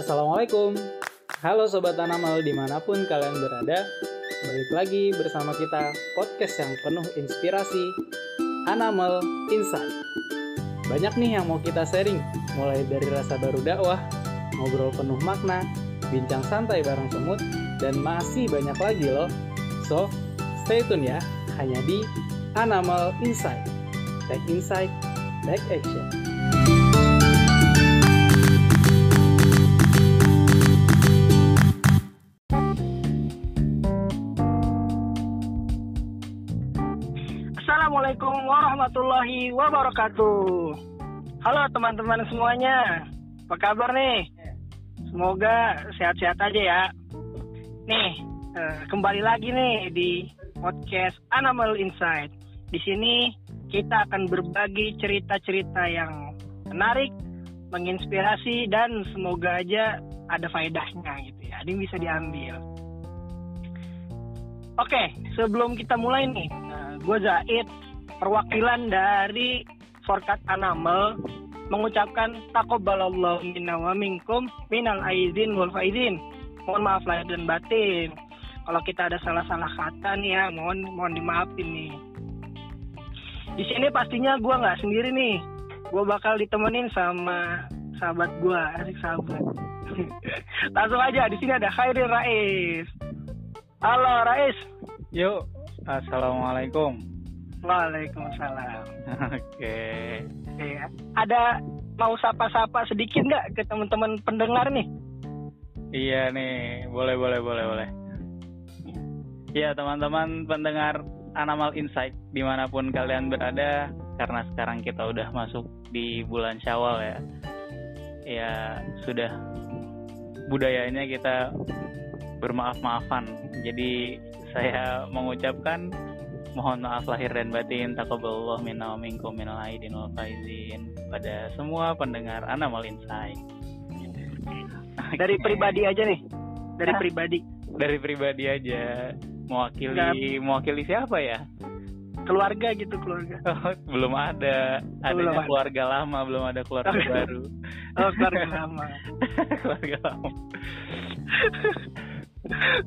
Assalamualaikum. Halo Sobat Tanamal di mana pun kalian berada Balik lagi bersama kita podcast yang penuh inspirasi Animal Insight. Banyak nih yang mau kita sharing Mulai dari rasa baru dakwah Ngobrol penuh makna Bincang santai bareng semut Dan masih banyak lagi loh. So, stay tune ya Hanya di Animal Insight. Take insight, take action warahmatullahi wabarakatuh. Halo teman-teman semuanya, apa kabar nih? Semoga sehat-sehat aja ya. Nih, eh, kembali lagi nih di podcast Animal Insight. Di sini kita akan berbagi cerita-cerita yang menarik, menginspirasi dan semoga aja ada faedahnya gitu ya. Yang bisa diambil. Oke, sebelum kita mulai nih, gue Zaid, perwakilan dari Forkat Anamel, mengucapkan takobalallahu minna wa minkum minal aizin wal faizin. Mohon maaf lahir dan batin. Kalau kita ada salah-salah kata nih ya, mohon mohon dimaafin nih. Di sini pastinya gue nggak sendiri nih. Gue bakal ditemenin sama sahabat gue, asik sahabat. Langsung aja, di sini ada Khairil Rais. Halo Rais. Yuk, Assalamualaikum Waalaikumsalam. Oke Iya. Ada mau sapa-sapa sedikit nggak ke teman-teman pendengar nih? Iya nih, boleh boleh boleh boleh. Ya teman-teman pendengar Animal Insight di mana pun kalian berada, karena sekarang kita udah masuk di bulan Syawal ya. Ya sudah budayanya kita bermaaf-maafan. Jadi saya mengucapkan mohon maaf lahir dan batin taqabbalallah minna wa minkum minal aidin wal faizin pada semua pendengar Animal Insight. Dari pribadi aja nih. Dari Hah? pribadi. dari pribadi aja mewakili Nggak- mewakili siapa ya Keluarga gitu, keluarga. Oh, belum ada adanya Belum ada. keluarga lama belum ada keluarga Oke. baru Oh, keluarga lama. keluarga lama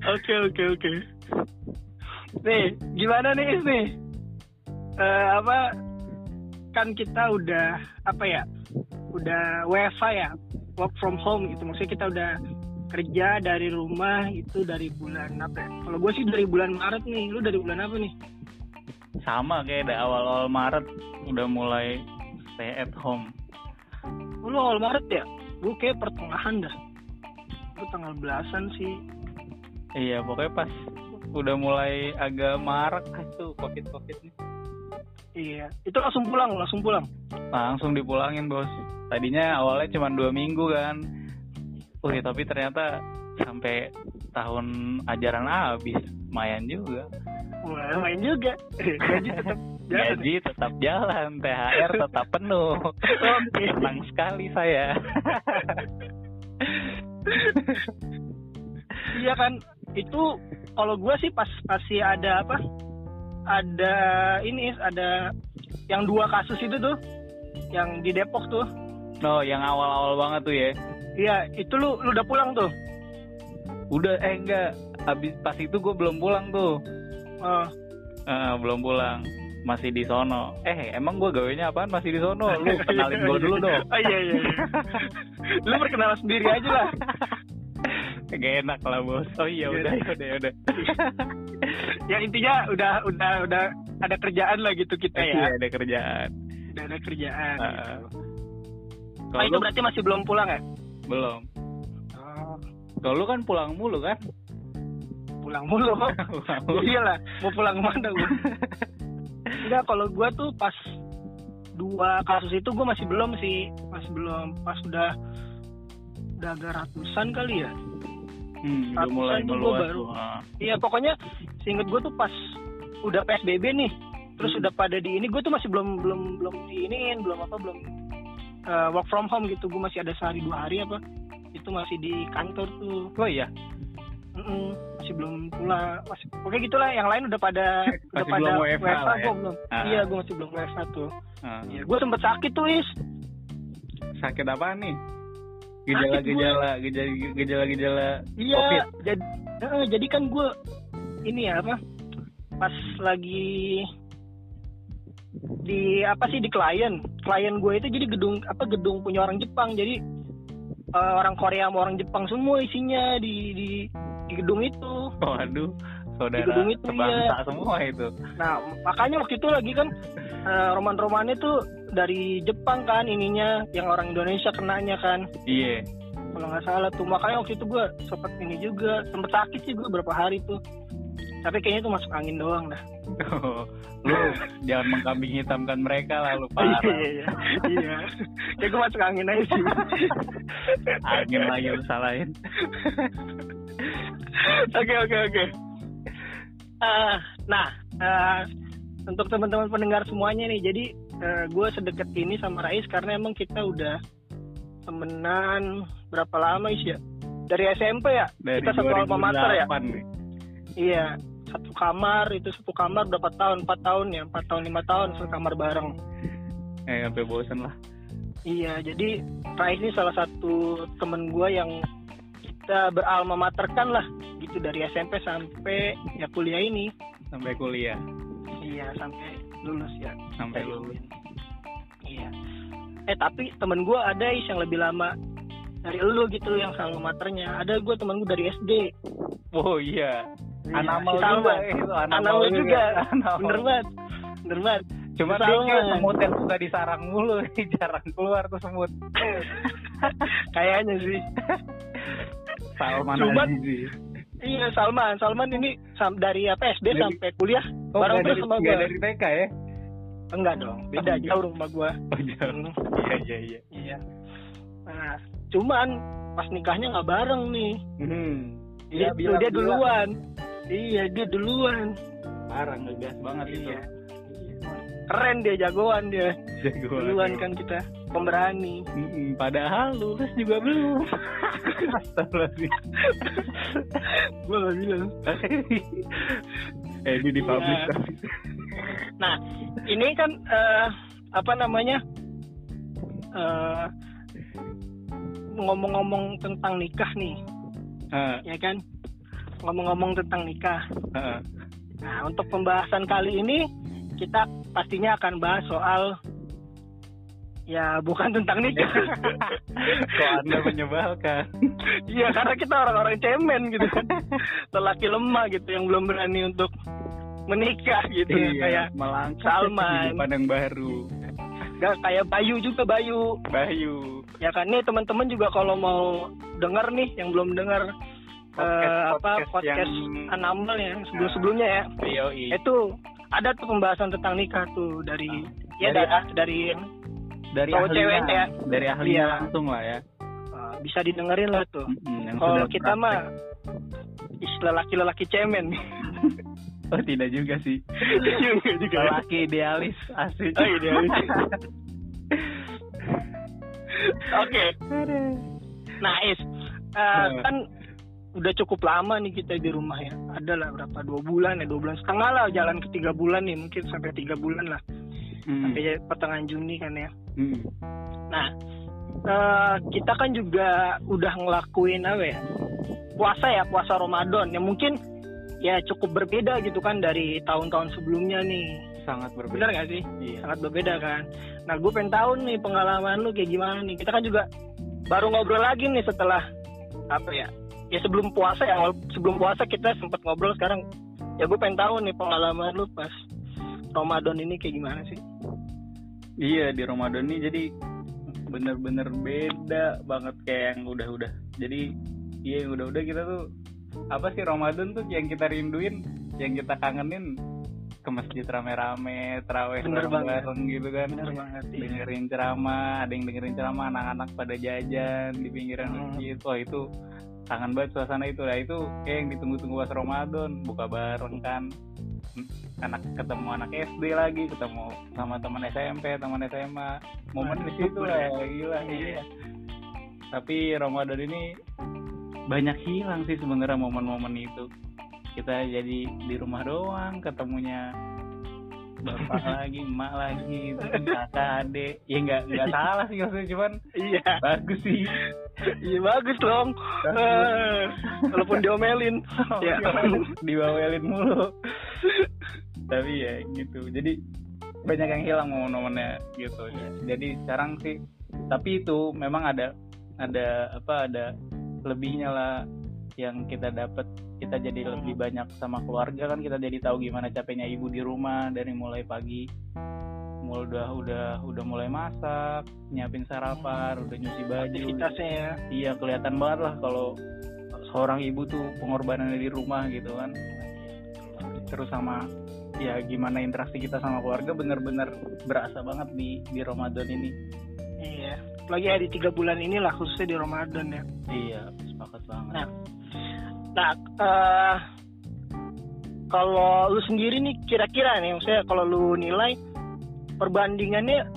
Oke, oke, oke. Nih, gimana nih, Is, nih? Eh, apa kan kita udah apa ya? Udah WFA ya, work from home gitu. Maksudnya kita udah kerja dari rumah itu dari bulan apa ya? Kalau gue sih dari bulan Maret nih. Lu dari bulan apa nih? sama kayak dari awal-awal Maret udah mulai stay at home Oh, Lu awal Maret ya? Gue kayak pertengahan dah. Gue tanggal belasan sih. iya pokoknya pas udah mulai agak marak tuh covid covid nih Iya. Itu langsung pulang, langsung pulang. langsung dipulangin bos tadinya awalnya cuma dua minggu kan Wih tapi ternyata sampai tahun ajaran habis lumayan juga main juga. Gaji tetap jalan. gaji tetap jalan THR tetap penuh Oke. senang sekali saya Iya kan, itu kalau gue sih pas pasti ada apa? Ada ini ada yang dua kasus itu tuh, yang di Depok tuh. no yang awal-awal banget tuh ya Iya, itu lu lu udah pulang tuh. udah eh enggak habis pas itu gue belum pulang tuh Oh, Eh, belum pulang masih di sono eh emang gue gawenya apaan masih di sono lu kenalin gue dulu dong Oh iya iya. iya. lu perkenalan sendiri aja lah. Gak enak lah bos oh iya Iya, udah iya. udah udah Ya intinya udah udah udah ada kerjaan lah gitu kita Iya, ya. ada kerjaan Udah ada kerjaan. Heeh. gitu. Kalau Oh, itu berarti masih belum pulang ya? belum Oh, kalau lu kan pulang mulu kan pulang mulu. mulu Iya lah, mau pulang ke mana gue? Enggak, kalau gue tuh pas dua kasus itu gue masih belum sih, masih belum. Pas udah udah agak ratusan kali ya. Hmm, udah mulai meluas baru. Ah. Iya, pokoknya seinget gue tuh pas udah PSBB nih, terus Hmm. udah pada di ini gue tuh masih belum belum belum diiniin, belum apa belum eh, work from home gitu. Gue masih ada sehari dua hari apa? Itu masih di kantor tuh. oh iya Mm-mm, masih belum pulang masih pokoknya gitulah yang lain udah pada udah pada WFH lah ya? gua belum Ah. iya gue masih belum WFH tuh Ah. iya gue sempet sakit tuh is sakit apa nih gejala-gejala gejala- gejala-gejala Iya, covid. jadi eh, jadi kan gue ini ya apa? Pas lagi di apa sih di klien, klien gue itu jadi gedung apa gedung punya orang Jepang, jadi eh, orang Korea sama orang Jepang semua isinya di di, di gedung itu. waduh. Di saudara itu, sebangsa iya. semua itu. Nah makanya waktu itu lagi kan eh, roman-romannya tuh dari Jepang kan ininya, yang orang Indonesia kenanya kan. iya. Kalau nggak salah tuh makanya waktu itu gue sempet ini juga sempet sakit sih gue berapa hari tuh. Tapi kayaknya itu masuk angin doang dah. Lu jangan mengkambing hitamkan mereka lah lu parah. Iya iya iya. Kayak gue masuk angin aja sih. Angin lagi lu salahin. Oke oke oke Ah, nah ah, untuk teman-teman pendengar semuanya nih jadi gue sedekat ini sama Rais karena emang kita udah temenan berapa lama sih ya? Dari SMP ya? Dari kita satu alma mater ya? 2008 nih. Iya, satu kamar itu satu kamar berapa tahun? Empat tahun ya, empat tahun lima tahun satu kamar bareng. eh sampai bosen lah. Iya, jadi Rais ini salah satu temen gue yang kita beralma materkan lah, gitu dari SMP sampai ya kuliah ini. sampai kuliah Iya, sampai lulus ya. sampai lulus Iya. Eh tapi temen gue ada is yang lebih lama dari lu gitu yang alma maternya. Ada gue temen gue dari SD. oh iya Iya, Anamal si juga Salman. itu Anamal juga. Anamal. Bener banget. Bener banget. Cuma dia semut yang suka di sarang mulu, jarang keluar tuh semut. Kayaknya sih. Salman Cuman- Azizi. Iya Salman, Salman ini sam- dari apa SD Dari- sampai kuliah Oh, bareng terus sama gua. dari TK ya? Enggak dong, beda Oh, jauh rumah gua. Oh, jauh. Iya, iya, iya. Iya. Nah, cuman pas nikahnya nggak bareng nih. Hmm. Dia, bilang, dia bilang. duluan. Iya, dia duluan. Parah, ngegas banget itu. Iya. Keren dia, jagoan dia. Jagoan. Duluan kan kita, pemberani. Mm-mm, Padahal lulus juga belum. Gua nggak bilang. eh, ini di publish Iya. tapi. Nah, ini kan eh, apa namanya? Eh, ngomong-ngomong tentang nikah nih, Ah, ya kan? Ngomong-ngomong tentang nikah. ah. Nah, untuk pembahasan kali ini kita pastinya akan bahas soal ya bukan tentang nikah. Kok anda menyebalkan? Iya, karena kita orang-orang cemen gitu kan. Lelaki lemah gitu yang belum berani untuk menikah gitu Iya, kayak melangkah Salman. yang baru. gak kayak Bayu juga Bayu. Bayu. Ya kan nih teman-teman juga kalau mau denger nih yang belum denger eh, apa podcast yang ya sebelum-sebelumnya ya. Yoi. Itu ada tuh pembahasan tentang nikah tuh dari ya Dari- dari dari dari cowok cewek ya. dari ahlinya Iya. langsung lah ya. eh, bisa didengerin lah tuh. Yang Kalau kita praktek. mah istilah laki-lelaki cemen. oh tidak juga sih. Juga juga. Lelaki idealis asik. Oh, idealis. Oke. Nah, Is, Nah. kan udah cukup lama nih kita di rumah ya. Ada lah berapa dua bulan ya, dua bulan setengah lah jalan ke tiga bulan nih, mungkin sampai tiga bulan lah, Hmm. sampai pertengahan Juni kan ya. Hmm. Nah, eh, kita kan juga udah ngelakuin apa ya? Puasa ya, puasa Ramadan. Ya mungkin ya cukup berbeda gitu kan dari tahun-tahun sebelumnya nih. Sangat berbeda. Bener gak sih? Iya. Sangat berbeda kan. Nah, gue pengen tahu nih pengalaman lu kayak gimana nih. Kita kan juga baru ngobrol lagi nih setelah apa ya? Ya sebelum puasa ya, sebelum puasa kita sempat ngobrol sekarang. Ya gue pengen tahu nih pengalaman lu pas Ramadan ini kayak gimana sih? Iya di Ramadan ini jadi bener-bener beda banget kayak yang udah-udah. Jadi iya yang udah-udah kita tuh apa sih Ramadan tuh yang kita rinduin, yang kita kangenin ke masjid rame-rame, terawih bareng-bareng gitu kan. Bener banget. Iya. dengerin ceramah, ada yang dengerin ceramah, anak-anak pada jajan di pinggiran Hmm. masjid. Wah itu kangen banget suasana itu. Nah itu kayak yang ditunggu-tunggu pas Ramadan, buka bareng kan. Anak ketemu anak SD lagi, ketemu sama teman SMP, teman SMA. Momen di situ lah, ya. gila. Iya. Tapi Ramadan ini banyak hilang sih sebenarnya momen-momen itu. Kita jadi di rumah doang, ketemunya bapak lagi emak lagi kakak adik ya nggak nggak salah sih maksudnya cuman Iya. bagus sih Iya bagus dong. Walaupun diomelin. Ya. dibawelin mulu tapi ya gitu jadi banyak yang hilang momen-momennya gitu jadi sekarang sih tapi itu memang ada ada apa ada lebihnya lah yang kita dapat kita jadi lebih banyak sama keluarga kan kita jadi tahu gimana capeknya ibu di rumah dari mulai pagi mulai udah udah udah mulai masak nyiapin sarapan udah nyuci baju ya. iya kelihatan banget lah kalau seorang ibu tuh pengorbanannya di rumah gitu kan terus sama ya gimana interaksi kita sama keluarga bener-bener berasa banget di di Ramadan ini Iya. Lagi ya di tiga bulan inilah khususnya di Ramadan ya. iya sepakat banget Nah, Nah, eh kalau lu sendiri nih kira-kira nih, maksudnya kalau lu nilai perbandingannya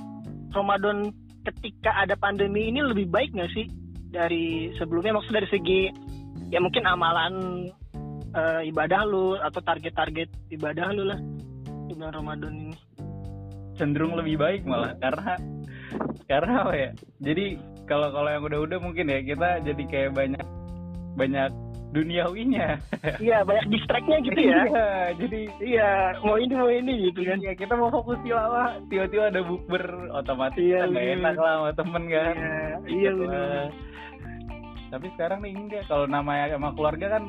Ramadan ketika ada pandemi ini lebih baik nggak sih dari sebelumnya? Maksudnya dari segi ya mungkin amalan eh, ibadah lu atau target-target ibadah lu lah di bulan Ramadan ini. cenderung lebih baik malah karena karena apa ya jadi kalau kalau yang udah-udah mungkin ya kita jadi kayak banyak banyak duniawinya. Iya, banyak distract-nya gitu ya. Iya, jadi Iya, mau ini mau ini gitu kan. ya kita mau fokus tilawah tiba-tiba ada bukber otomatis Iya, kan enak lah sama temen kan. Iya, iya Gitu benar. tapi sekarang nih enggak. Kalau namanya sama keluarga kan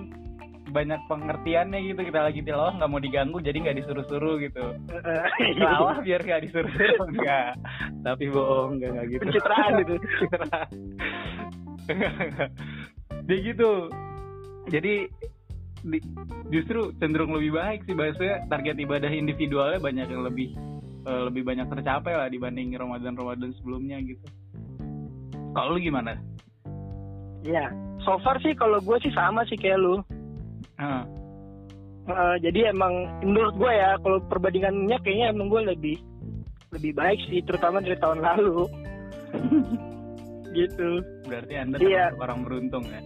banyak pengertiannya gitu. Kita lagi tilawah nggak mau diganggu jadi nggak disuruh-suruh gitu. Tilawah biar nggak disuruh-suruh enggak. Tapi bohong enggak enggak gitu. Pencitraan gitu. Pencitraan. Jadi gitu jadi di- justru cenderung lebih baik sih bahasanya target ibadah individualnya banyak yang lebih eh, lebih banyak tercapai lah dibanding Ramadan Ramadan sebelumnya gitu kalau lu gimana Iya. So far sih kalau gue sih sama sih kayak lu. Hah. Eh, jadi emang menurut gue ya kalau perbandingannya kayaknya emang gue lebih lebih baik sih terutama dari tahun lalu. gitu. berarti anda Iya. orang beruntung ya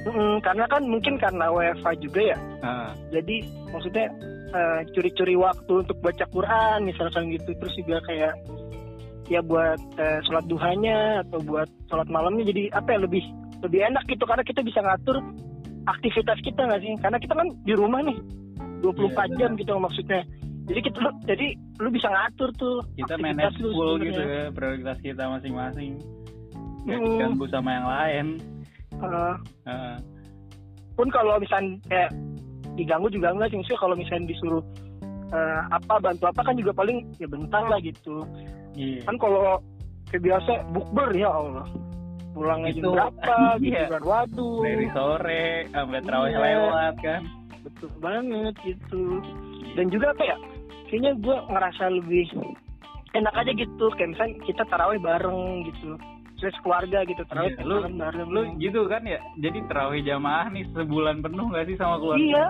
Mm, karena kan mungkin karena WFA juga ya. Ah, Jadi maksudnya eh, curi-curi waktu untuk baca Quran misalkan gitu. Terus juga kayak ya buat eh, sholat duhanya atau buat sholat malamnya. Jadi apa ya lebih lebih enak gitu. Karena kita bisa ngatur aktivitas kita nggak sih? Karena kita kan di rumah nih 24 Iya, jam gitu maksudnya. Jadi kita lu- jadi lu bisa ngatur tuh kita manage full gitu ya prioritas kita masing-masing. Gak Hmm. diganggu sama yang lain Eh, Ah, pun kalau misalnya kayak diganggu juga enggak sih. Maksudnya kalau misalnya disuruh eh, apa bantu apa kan juga paling ya bentar lah gitu. Iya. Kan kalau kayak biasa bukber ya Allah. Pulangnya jam Itu- berapa gitu iya. kan. Waduh. Dari sore sampai terawih Iya. lewat kan. Betul banget gitu. Dan juga apa ya kayaknya gue ngerasa lebih enak aja gitu. Kayak misalnya kita tarawih bareng gitu terus keluarga gitu tarawih Iya, lu- bareng. lu gitu kan ya? Jadi terawih jamaah nih sebulan penuh gak sih sama keluarga? Iya.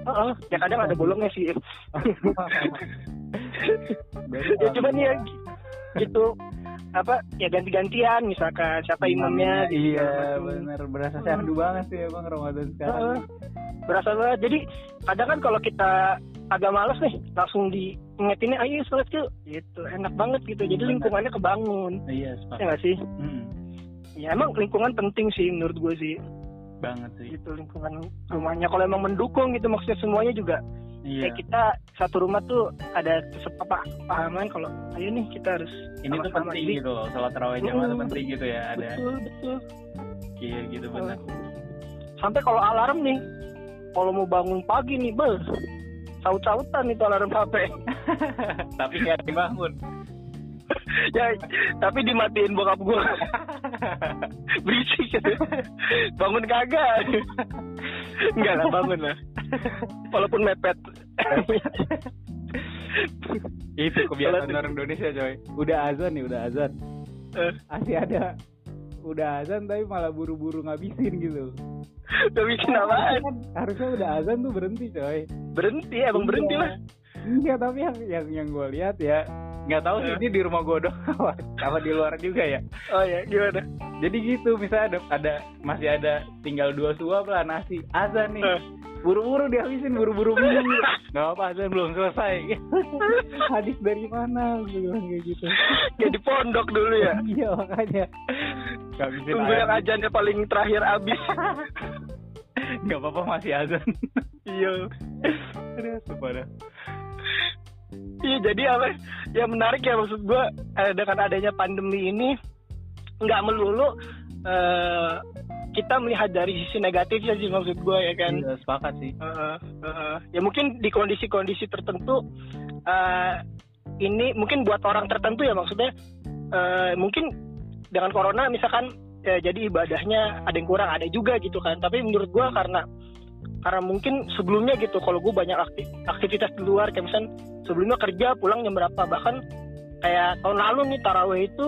Heeh. ya kadang ada bolongnya sih. Ya cuman ya gitu. Apa ya ganti-gantian misalkan siapa imamnya gitu. iya bener. Berasa syahdu banget sih emang Ramadan Heeh. sekarang. berasa banget. Jadi kadang kan kalau kita agak malas nih langsung diingetinnya ayo sholat yuk gitu enak banget gitu. Jadi Benar. lingkungannya kebangun. Iya ya sepakat nggak sih? Hmm, ya emang lingkungan penting sih menurut gue sih. Banget sih. Gitu lingkungan rumahnya. Kalau emang mendukung gitu maksudnya semuanya juga. Iya. Kayak kita satu rumah tuh ada kesepahaman kalau ayo nih kita harus ini tuh penting Jadi, gitu loh sholat terawih jamaah tuh Mm. penting gitu ya ada. Betul betul. Iya gitu bener sampai kalau alarm nih kalau mau bangun pagi nih bel saut-sautan itu alarm HP tapi nggak dibangun ya tapi dimatiin bokap gue berisik gitu. bangun kagak. Enggak lah bangun lah. Walaupun mepet. Itu kebiasaan orang Indonesia coy. Udah azan nih udah azan. Eh. masih ada udah azan tapi malah buru-buru ngabisin gitu. Udah bikin apaan? Harusnya udah azan tuh berhenti coy. Berhenti emang berhenti lah. Iya tapi yang yang yang gue lihat ya nggak tahu sih ini di rumah gue doang apa- apa di luar juga ya. oh ya gimana? Jadi gitu misalnya ada, ada masih ada tinggal dua suap lah nasi azan nih. Buru-buru dihabisin buru-buru minum nggak apa azan belum selesai hadis dari mana gue bilang kayak gitu Kayak di pondok dulu ya. iya makanya habisin Tunggu yang ajannya paling terakhir abis. nggak apa-apa masih azan iya. Aduh. Iya jadi apa? Ya menarik ya maksud gue eh, dengan adanya pandemi ini nggak melulu eh, kita melihat dari sisi negatifnya sih maksud gue ya kan. Iya, sepakat sih Heeh, heeh. ya mungkin di kondisi-kondisi tertentu eh, ini mungkin buat orang tertentu ya maksudnya eh, mungkin dengan corona misalkan eh, jadi ibadahnya ada yang kurang ada juga gitu kan tapi menurut gua karena karena mungkin sebelumnya gitu kalau gue banyak akti- aktivitas di luar kayak misal sebelumnya kerja pulang jam berapa bahkan kayak tahun lalu nih taraweh itu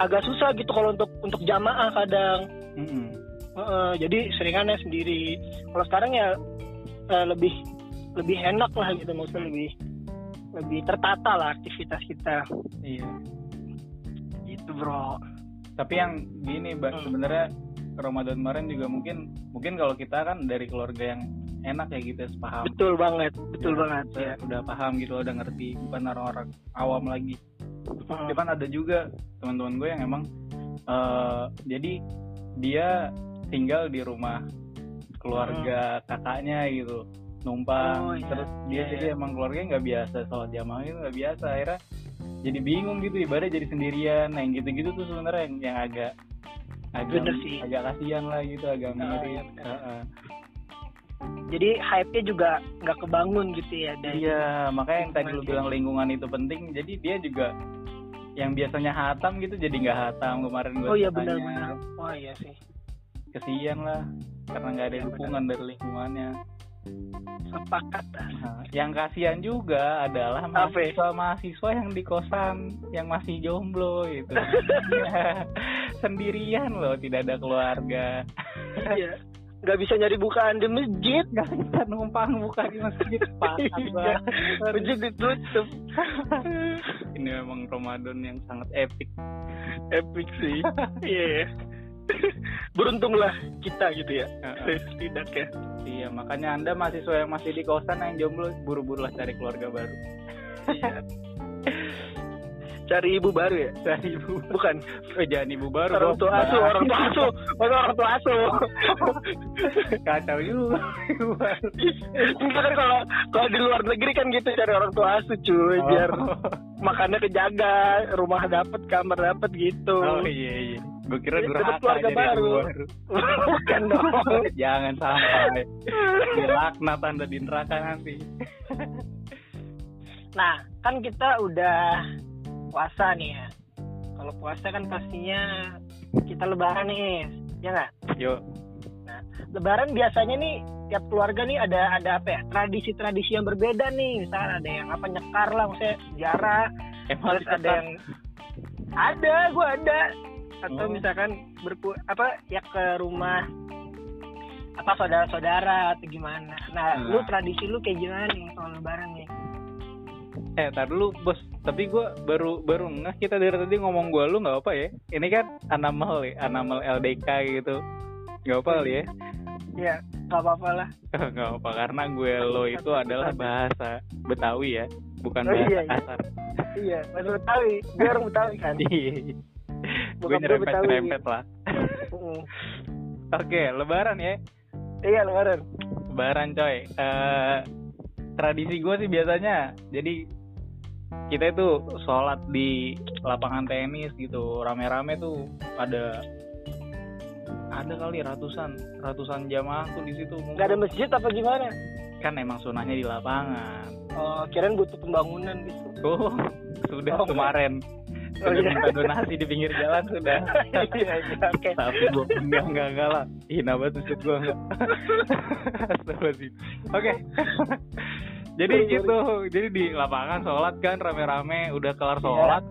agak susah gitu kalau untuk untuk jamaah kadang Mm-mm. Heeh, jadi seringannya sendiri. Kalau sekarang ya eh, lebih lebih enak lah gitu maksudnya lebih lebih tertata lah aktivitas kita. iya Gitu bro. tapi yang gini mbak Hmm. sebenarnya Ramadan kemarin juga mungkin mungkin kalau kita kan dari keluarga yang enak ya gitu paham Betul banget, betul banget ya. Udah- udah paham gitu udah ngerti bukan orang-orang awam lagi Tapi kan ada juga teman-teman gue yang emang eh, jadi dia tinggal di rumah keluarga kakaknya gitu numpang Oh, iya. terus dia Iya, jadi iya. emang keluarganya nggak biasa sholat jamaah itu nggak biasa akhirnya jadi bingung gitu ibadah jadi sendirian nah yang gitu-gitu tuh sebenarnya yang, yang agak agak Bener sih. agak kasihan lah gitu agak Ah, mirip iya, bener. Heeh. Jadi hype-nya juga nggak kebangun gitu ya dari Iya, makanya yang tadi lu bilang lingkungan itu penting. Jadi dia juga yang biasanya hatam gitu jadi nggak hatam kemarin gue Oh iya benar-benar. Wah iya sih. kesian lah karena nggak ada Iya, dukungan dari lingkungannya. Sepakat. Nah, yang kasihan juga adalah mahasiswa mahasiswa yang di kosan yang masih jomblo gitu. Iya. Sendirian loh, tidak ada keluarga. Iya. Nggak bisa nyari bukaan di masjid. Nggak bisa numpang buka di masjid Pak. Iya. Masjid ditutup. Ini memang Ramadan yang sangat epic. Epic sih. Iya. Beruntunglah kita gitu ya. Tidak ya. Iya, makanya Anda mahasiswa yang masih di kosan yang jomblo buru-burulah cari keluarga baru. Iya. Cari ibu baru ya? Cari ibu. Bukan. Oh, jangan ibu baru. Orang tua asuh, orang tua asuh, orang tua asuh. Kacau juga. ibu baru. Enggak kan kalau kalau di luar negeri kan gitu cari orang tua asuh cuy biar Oh. makannya kejaga, rumah dapat, kamar dapat gitu. Oh iya iya. Gue kira durhaka keluarga jadi baru. baru. Bukan dong. Jangan sampai dilaknat Anda di neraka nanti. Nah, kan kita udah puasa nih ya. Kalau puasa kan pastinya kita lebaran nih, ya nggak? Yuk. Lebaran biasanya nih tiap keluarga nih ada ada apa ya tradisi-tradisi yang berbeda nih. Misalnya ada yang apa nyekar lah, maksudnya sejarah. Emang Terus ada yang ada, gue ada. Atau Oh. misalkan berpu apa ya ke rumah apa saudara-saudara atau gimana. Nah, Nah. lu tradisi lu kayak gimana nih soal lebaran nih? Eh, tar dulu bos. Tapi gue baru baru nggak kita dari tadi ngomong gue lu nggak apa ya. Ini kan animal ya, animal LDK gitu. Nggak apa kali ya. Ya, nggak apa-apa lah. Nggak apa karena gue lo itu adalah bahasa Betawi ya, bukan Oh, bahasa iya, iya. kasar. Iya, bahasa Betawi. Gue orang Betawi kan. Iya. gue nyerempet Betawi. nyerempet lah. Oke, Lebaran ya. Iya, lebaran. Lebaran coy. Eh tradisi gue sih biasanya, jadi kita itu sholat di lapangan tenis gitu, rame-rame tuh ada ada kali ratusan ratusan jamaah tuh di situ. Gak ada masjid apa gimana? Kan emang sunahnya di lapangan. Oh, kirain butuh pembangunan gitu. Oh, sudah Oh, kemarin. Oh, Sudah iya. minta donasi di pinggir jalan sudah. Iya, iya, oke. Tapi gue enggak enggak enggak lah. Hina banget gue enggak. Oke. Jadi gitu. Jadi di lapangan sholat kan rame-rame udah kelar Iya. sholat.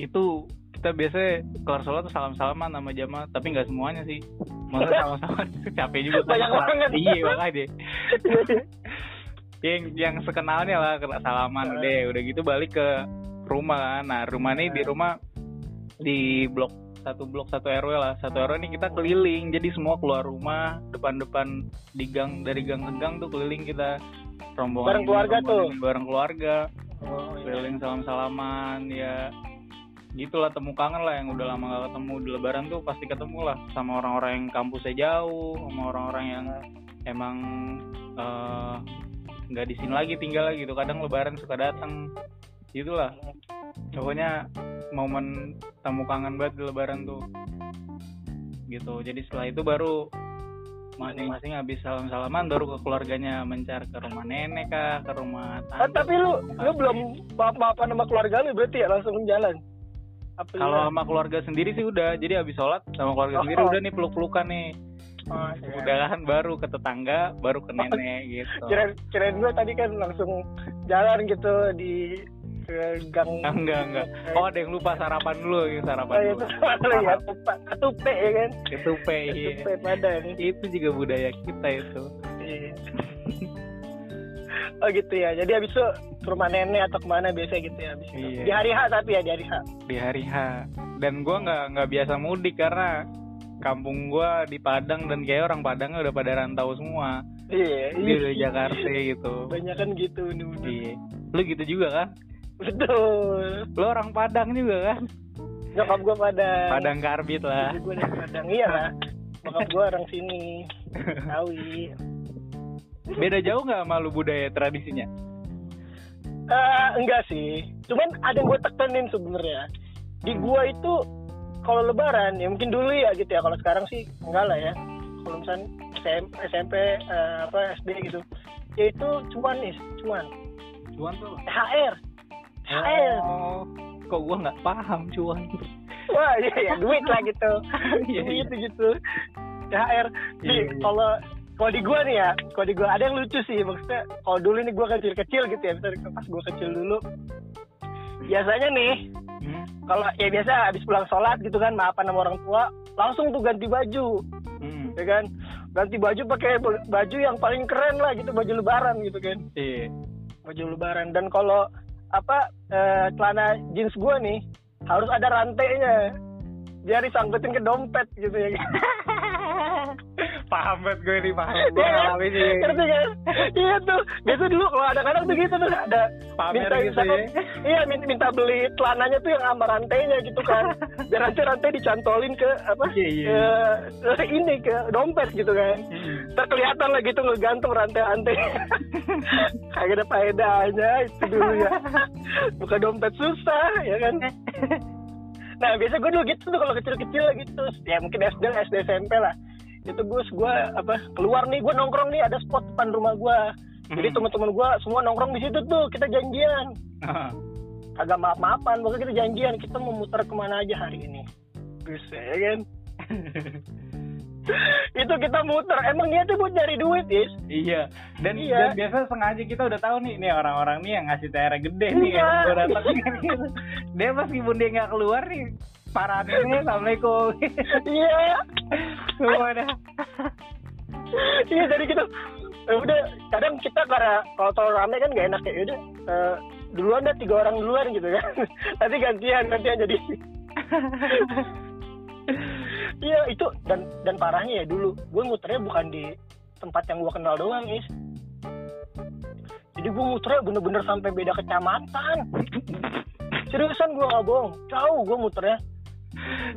Itu kita biasanya kelar sholat tuh salam-salaman sama jamaah, tapi nggak semuanya sih. Maksudnya sama-sama capek juga. Banyak banget. Iya makanya. yang yang sekenalnya lah kena salaman Iya. deh udah gitu balik ke rumah kan. nah rumah ini di rumah di blok satu blok satu rw lah satu rw ini kita keliling jadi semua keluar rumah depan-depan di gang dari gang ke gang tuh keliling kita rombongan Bareng keluarga rombongan tuh? bareng keluarga. Oh, iya. keliling salam-salaman ya. Gitulah temu kangen lah yang udah lama gak ketemu. Di lebaran tuh pasti ketemu lah sama orang-orang yang kampusnya jauh sama orang-orang yang emang eh, nggak di sini lagi tinggal gitu. Kadang lebaran suka datang gitulah. Pokoknya momen temu kangen banget di lebaran tuh. Gitu. Jadi setelah itu baru masing-masing habis salam-salaman baru ke keluarganya mencar ke rumah nenek kah ke rumah Ah, tante tapi lu lu belum maaf maafan sama keluarga lu berarti ya langsung jalan. Apa kalau ya? sama keluarga sendiri sih udah jadi habis sholat sama keluarga Oh. sendiri udah nih peluk-pelukan nih Oh, iya. udah kan baru ke tetangga baru ke nenek gitu kirain kirain gue tadi kan langsung jalan gitu di gang enggak enggak oh ada yang lupa sarapan dulu ya Oh, sarapan itu dulu apa ya tupe ya kan? Ketupe iya. Padang. Itu juga budaya kita itu. Iya. oh gitu ya. Jadi habis itu ke rumah nenek atau ke mana biasa gitu ya habis itu. Iya. di hari H tapi ya di hari H. Di hari H. Dan gua nggak nggak biasa mudik karena kampung gua di Padang dan kayak orang Padang udah pada rantau semua. Iya. Di Jakarta gitu. Banyak kan gitu nih iya. Lu gitu juga kan betul. Lu orang Padang juga kan? Nyokap gue pada Padang karbit lah. Gue dari Padang. Iya lah. Nyokap gue orang sini. Tawi beda jauh nggak sama lu budaya tradisinya? Eh, enggak sih. Cuman ada yang gue tekenin sebenarnya. Di gua itu kalau lebaran ya mungkin dulu ya gitu ya. Kalau sekarang sih enggak lah ya. Kalau misalnya SM, SMP eh, apa SD gitu. Ya itu cuman nih cuman cuan tuh THR oh kok gua nggak paham cuan? Wah iya ya duit lah gitu. Iya, iya. gitu gitu. THR Iya, iya. kalau kalau di gua nih ya kalau di gua ada yang lucu sih maksudnya kalau dulu nih gua kecil kecil gitu ya misalnya pas gua kecil dulu biasanya nih Hmm, kalau ya biasa habis pulang sholat gitu kan maafan sama orang tua langsung tuh ganti baju. Hmm. ya kan? Ganti baju pakai baju yang paling keren lah gitu baju lebaran gitu kan. Iya. Baju lebaran. Dan kalau apa eh, celana jeans gua nih harus ada rantainya. Biar disangkutin ke dompet gitu ya paham banget gue ini paham gue Iya kan? sih ngerti kan iya tuh biasa dulu kalau ada kadang tuh gitu tuh ada Pamer minta gitu minta ya. iya minta, minta beli celananya tuh yang sama rantainya gitu kan biar nanti rantai dicantolin ke apa Iya, iya. ke, ini ke dompet gitu kan Hmm. terkelihatan lah gitu ngegantung rantai-rantai kagak ada faedahnya itu dulu ya buka dompet susah ya kan nah biasa gue dulu gitu tuh kalau kecil-kecil gitu ya mungkin SD SD SMP lah itu gue gue apa keluar nih gue nongkrong nih ada spot depan rumah gue jadi Hmm. teman-teman gue semua nongkrong di situ tuh kita janjian Ah. kagak maaf-maafan pokoknya kita janjian kita mau muter ke mana aja hari ini terus ya kan itu kita muter emang niatnya buat nyari duit is Iya, dan, Iya. dan biasa sengaja kita udah tahu nih, nih orang-orang nih yang ngasih THR gede nih, Iya. yang gue datang. Dia meskipun dia nggak keluar nih, para nenek, assalamualaikum. iya. Semua dah. iya jadi kita eh, udah kadang kita karena kalau terlalu rame kan gak enak ya. Udah eh, duluan dah tiga orang duluan gitu kan. Nanti gantian gantian jadi. Iya itu dan dan parahnya ya dulu. Gue muternya bukan di tempat yang gue kenal doang is. Jadi gue muternya bener-bener sampai beda kecamatan. Seriusan gue nggak bohong. Jauh gue muternya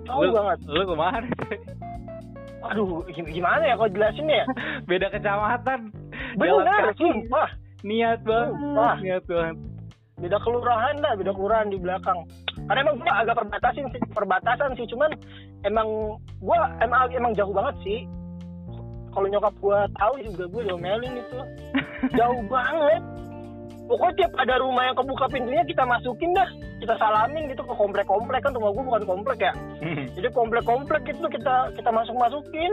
jauh Lu- banget Lu ke mana? aduh gim- gimana ya kalau jelasin ya Beda kecamatan. Benar sumpah Niat banget. Wah. Niat banget. beda kelurahan dah beda kelurahan di belakang karena emang gua agak perbatasan sih perbatasan sih cuman emang gua emang emang jauh banget sih kalau nyokap gua tahu juga gua diomelin itu jauh banget pokoknya tiap ada rumah yang kebuka pintunya kita masukin dah. Kita salamin gitu ke komplek-komplek. Kan rumah gua bukan komplek ya. Hmm. jadi komplek-komplek itu kita kita masuk masukin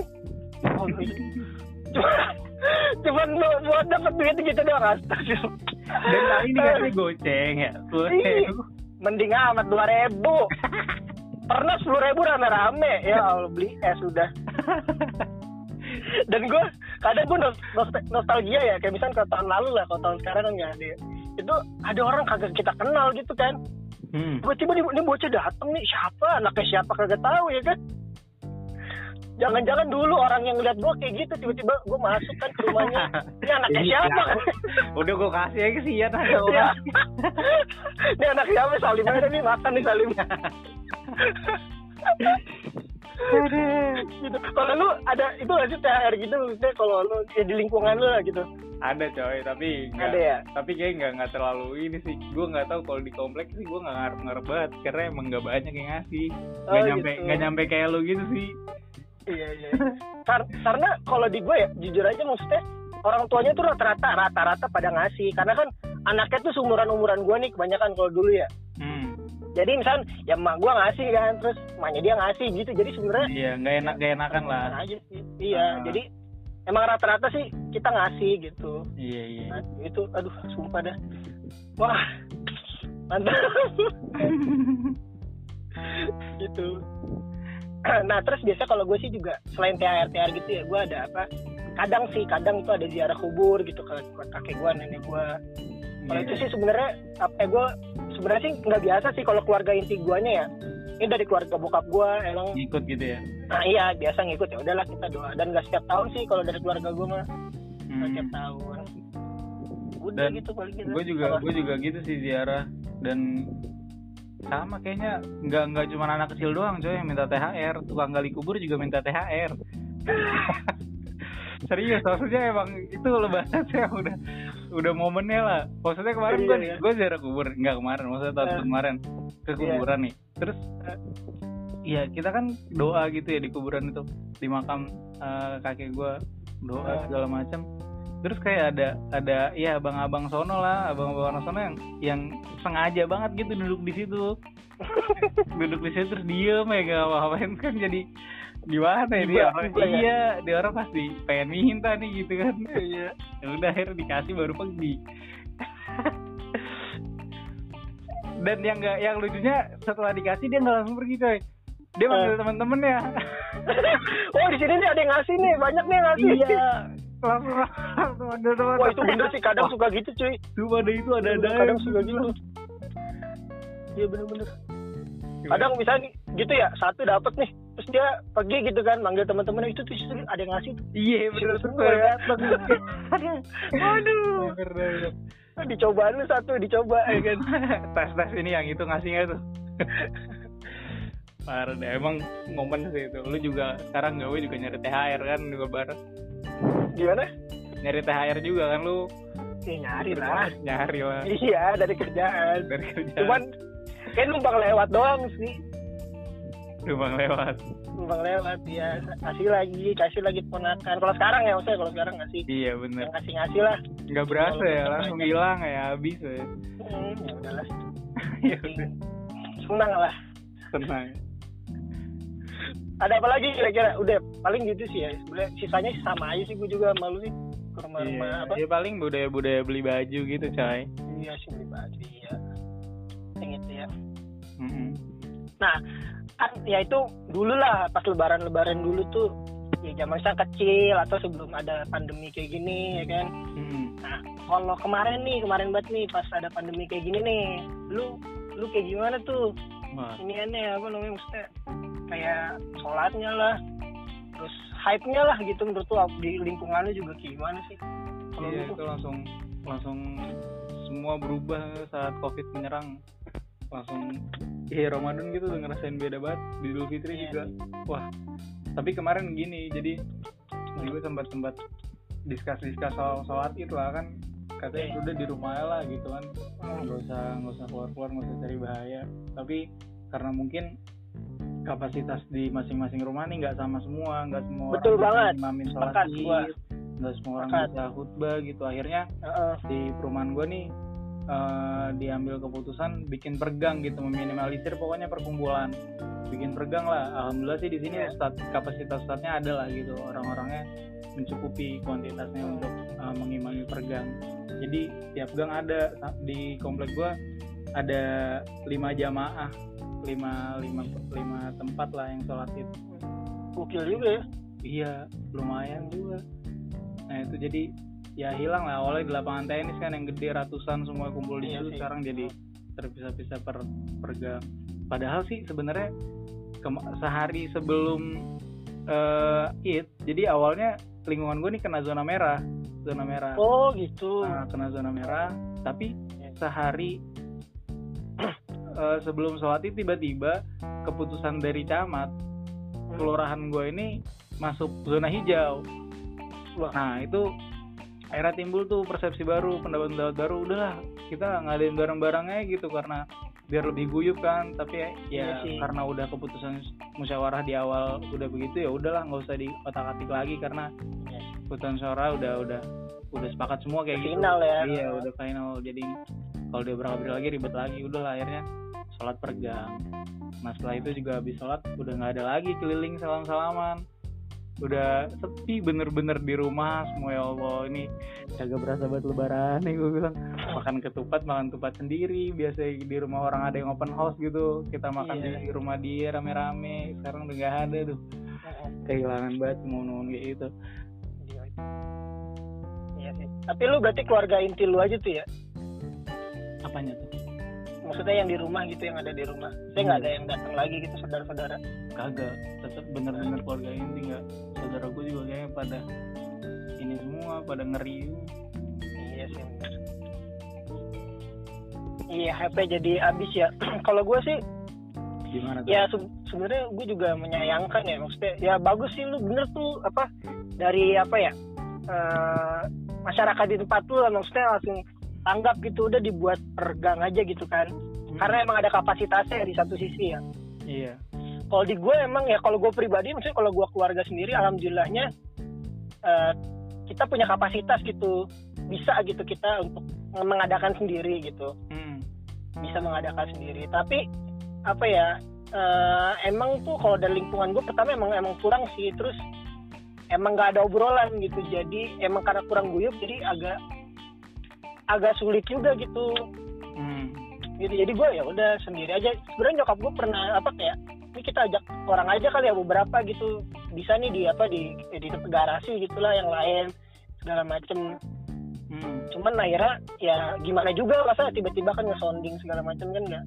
oh, cuma cuman buat, buat dapet duit gitu doang astagfirullah Dan kali ini kasih goceng ya. Mending amat dua ribu. Pernah sepuluh ribu rame-rame. Ya Allah beli es udah. Dan gue kadang gue nostalgia ya kayak misalnya ke tahun lalu lah kalau tahun sekarang kan nggak ada. Itu ada orang kagak kita kenal gitu kan. Hmm. tiba-tiba ini, ini bocah datang nih siapa? Anaknya siapa? Kagak tahu ya kan? Jangan-jangan dulu orang yang lihat gua kayak gitu tiba-tiba gua masuk kan ke rumahnya. Ini anaknya Iya. siapa? Kan Udah gue kasih aja Iya. orang. ini anak siapa? Salim aja nih makan nih Salim gitu kalau lu ada itu nggak sih THR gitu maksudnya kalau lu ya di lingkungan lu lah gitu Ada coy, tapi nggak- ada ya tapi kayak nggak nggak terlalu ini sih. Gue nggak tahu kalau di kompleks sih gue nggak ngarep ngarep banget karena emang nggak banyak yang ngasih. Nggak Oh, nyampe gitu. nggak nyampe kayak lu gitu sih. iya iya Kar- karena kalau di gue ya jujur aja maksudnya orang tuanya tuh rata-rata rata-rata pada ngasih karena kan anaknya tuh seumuran umuran gue nih kebanyakan kalau dulu ya Hmm. Jadi misal ya emak gue ngasih kan terus emaknya dia ngasih gitu. Jadi sebenarnya Iya, nggak enak nggak enakan lah. Aja sih. Iya Ah. jadi emang rata-rata sih kita ngasih gitu. Iya iya. nah, itu aduh sumpah dah. Wah mantap. Gitu. Nah terus biasa kalau gue sih juga selain THR THR gitu ya gue ada apa? Kadang sih kadang itu ada ziarah kubur gitu ke ke kakek gue nenek gue kalau Iya. itu sih sebenarnya apa eh, gue sebenarnya sih nggak biasa sih kalau keluarga inti guanya ya. Ini dari keluarga bokap gue emang. Ngikut gitu ya. nah iya biasa ngikut. Ya udahlah kita doa. Dan gak setiap tahun sih kalau dari keluarga gue mah. Hmm. setiap tahun. Udah Dan gitu paling gitu. gue juga gue juga gitu sih ziarah. Dan sama kayaknya nggak nggak cuma anak kecil doang coy yang minta THR tukang gali kubur juga minta THR serius maksudnya emang itu lebaran sih yang udah udah momennya lah maksudnya kemarin gue Iya, iya. gue ziarah kubur nggak kemarin maksudnya tahun Eh. kemarin ke Iya. kuburan nih terus Iya kita kan doa gitu ya di kuburan itu di makam eh, kakek gue doa Eh. segala macam terus kayak ada ada ya abang-abang sono lah abang-abang sono yang yang sengaja banget gitu duduk di situ duduk di situ terus diem ya gak apa-apain kan jadi gimana ya dia orang? ya? iya dia orang pasti pengen minta nih gitu kan. Iya. Ya udah akhirnya dikasih baru pergi. Dan yang nggak yang lucunya setelah dikasih dia nggak langsung pergi coy. Dia manggil Eh. teman-temannya oh di sini nih ada yang ngasih nih banyak nih yang ngasih. Iya. Langsung langsung manggil teman wah itu bener sih kadang suka gitu cuy. Tuh pada itu ada ada. kadang suka gitu. Iya bener-bener. Kadang misalnya gitu ya satu dapat nih terus dia pergi gitu kan manggil teman-temannya itu tuh ada yang ngasih. Iya bener Bener bener ya. waduh. Bener bener. Ah, dicoba lu satu dicoba ya kan? Tes tes ini yang itu ngasih nggak tuh. Parah deh emang momen sih itu. Lu juga sekarang gawe juga nyari THR kan juga bareng. Gimana? Nyari THR juga kan lu? Ya nyari lah. nyari lah. Iya dari kerjaan. Dari kerja cuman kayak numpang lewat doang sih numpang lewat. Numpang lewat ya kasih lagi kasih lagi ponakan kalau sekarang ya maksudnya kalau sekarang ngasih. Iya bener. Yang ngasih ngasih lah. Nggak berasa ya langsung hilang ya habis ya. Hmm, ya udahlah. Ya udah senang lah. Tenang ada apa lagi kira-kira? Udah paling gitu sih ya. Sebenarnya sisanya sama aja sih gue juga malu sih ke rumah-rumah iya apa? ya paling budaya budaya beli baju gitu coy. Iya sih pribadi ya yang itu ya. Mm-mm. nah kan ya itu dulu lah pas lebaran-lebaran dulu tuh ya zaman saya kecil atau sebelum ada pandemi kayak gini ya kan? Mm-mm. nah kalau kemarin nih kemarin banget nih pas ada pandemi kayak gini nih lu lu kayak gimana tuh? Wah, ini aneh apa namanya maksudnya kayak sholatnya lah terus hype-nya lah gitu menurut lu di lingkungan lu juga kayak gimana sih? Kalau iya itu langsung langsung semua berubah saat covid menyerang langsung iya Ramadan gitu udah ngerasain beda banget di Idul Fitri Iya juga wah tapi kemarin gini jadi jadi gue sempat sempat diskus diskus soal sholat itu lah kan katanya Iya. udah di rumah lah gitu kan Hmm. nggak usah nggak usah keluar keluar nggak usah cari bahaya tapi karena mungkin kapasitas di masing-masing rumah nih nggak sama semua nggak semua Betul orang banget. bisa imamin sholat nggak semua orang bisa khutbah gitu akhirnya Heeh. di perumahan gue nih eh, diambil keputusan bikin pergang gitu meminimalisir pokoknya perkumpulan. Bikin pergang lah. Alhamdulillah sih di sini Iya. ustad kapasitas ustadnya ada lah gitu. Orang-orangnya mencukupi kuantitasnya untuk eh, mengimami pergang. Jadi tiap gang ada. Di komplek gue ada lima jamaah lima lima lima tempat lah yang sholat itu gokil juga ya. Iya, lumayan juga. Nah itu jadi ya hilang lah. Awalnya di lapangan tenis kan yang gede ratusan semua kumpul di Iya situ. sekarang jadi terpisah-pisah per per gang padahal sih sebenarnya sehari sebelum eh it jadi awalnya lingkungan gue nih kena zona merah. Zona merah. Oh gitu. Nah, kena zona merah. Tapi sehari eh, sebelum sholat itu tiba-tiba keputusan dari camat kelurahan gue ini masuk zona hijau. Wah. nah itu akhirnya timbul tuh persepsi baru pendapat-pendapat baru. Udahlah kita ngadain bareng-barengnya gitu karena biar lebih guyup kan. Tapi ya, Iya ya sih. karena udah keputusan musyawarah di awal udah begitu ya udahlah nggak usah di otak-atik lagi karena Iya. keputusan musyawarah udah udah udah sepakat semua kayak gitu. Final ya. iya udah final. Jadi kalau dia berangkat lagi ribet lagi. Udahlah akhirnya sholat per gang nah setelah itu juga habis sholat udah nggak ada lagi keliling salam salaman udah sepi bener-bener di rumah semua ya Allah. Ini kagak berasa buat lebaran nih gue bilang. Makan ketupat makan ketupat sendiri. Biasa di rumah orang ada yang open house gitu. Kita makan Iya. di rumah dia rame-rame. Sekarang udah nggak ada tuh. Kehilangan banget momen-momen kayak gitu. Iya. Iya sih. Tapi lu berarti keluarga inti lu aja tuh ya? apanya tuh Maksudnya yang di rumah gitu, yang ada di rumah. Saya nggak ada yang datang lagi gitu saudara-saudara. kagak tetap bener-bener keluarga inti nggak saudara gue juga kayaknya pada ini semua pada ngeri Iya sih. bener. Iya HP jadi habis ya. Kalau gue sih gimana tuh ya se- sebenarnya gue juga menyayangkan ya maksudnya ya bagus sih lu bener tuh apa dari apa ya eh, masyarakat di tempat lu lah maksudnya langsung tanggap gitu udah dibuat pergang aja gitu kan. Karena emang ada kapasitasnya di satu sisi ya. Iya. Kalau di gue emang ya kalau gue pribadi maksudnya kalau gue keluarga sendiri alhamdulillahnya eh, kita punya kapasitas gitu. Bisa gitu kita untuk mengadakan sendiri gitu. Hmm. bisa mengadakan sendiri. Tapi apa ya eh, emang tuh kalau dari lingkungan gue pertama emang emang kurang sih. Terus emang nggak ada obrolan gitu. Jadi emang karena kurang guyup jadi agak agak sulit juga gitu. Hmm. gitu jadi gue ya udah sendiri aja. Sebenarnya nyokap gue pernah apa kayak ini kita ajak orang aja kali ya beberapa gitu. Bisa nih di apa di di garasi gitulah yang lain segala macem. Hmm. cuman akhirnya ya gimana juga masa tiba-tiba kan nge-sounding segala macam kan nggak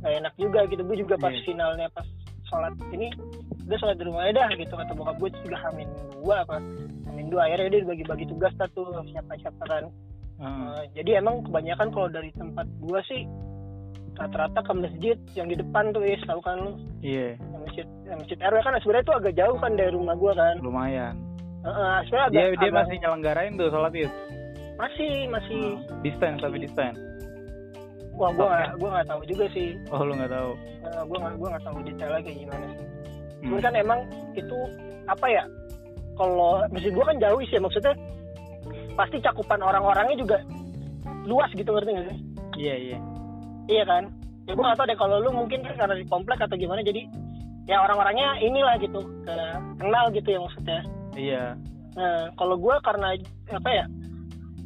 nggak enak juga gitu. Gue juga pas Iya. finalnya pas sholat ini udah sholat di rumah aja dah gitu kata bokap gue juga hamin dua apa hamin dua akhirnya dia dibagi-bagi tugas tuh siapa siapa kan Ah. Eh, jadi emang kebanyakan kalau dari tempat gue sih rata-rata ke masjid yang di depan tuh is tahu kan lu iya Yang masjid yang masjid RW kan sebenarnya tuh agak jauh kan dari rumah gue kan lumayan Heeh, sebenarnya agak, dia dia agak- masih nyelenggarain tuh sholat id masih masih distance tapi distance wah gue Oke. nggak gue nggak tahu juga sih oh lu nggak tahu Eh, gue nggak gue nggak tahu detailnya kayak gimana sih. Hmm. Cuman kan emang itu apa ya? Kalau masjid gue kan jauh sih maksudnya pasti cakupan orang-orangnya juga luas gitu ngerti nggak sih? iya iya Iya kan? Ya gue nggak tahu deh kalau lu mungkin kan karena di komplek atau gimana jadi ya orang-orangnya inilah gitu ke kenal gitu ya maksudnya. iya Nah, kalau gue karena apa ya?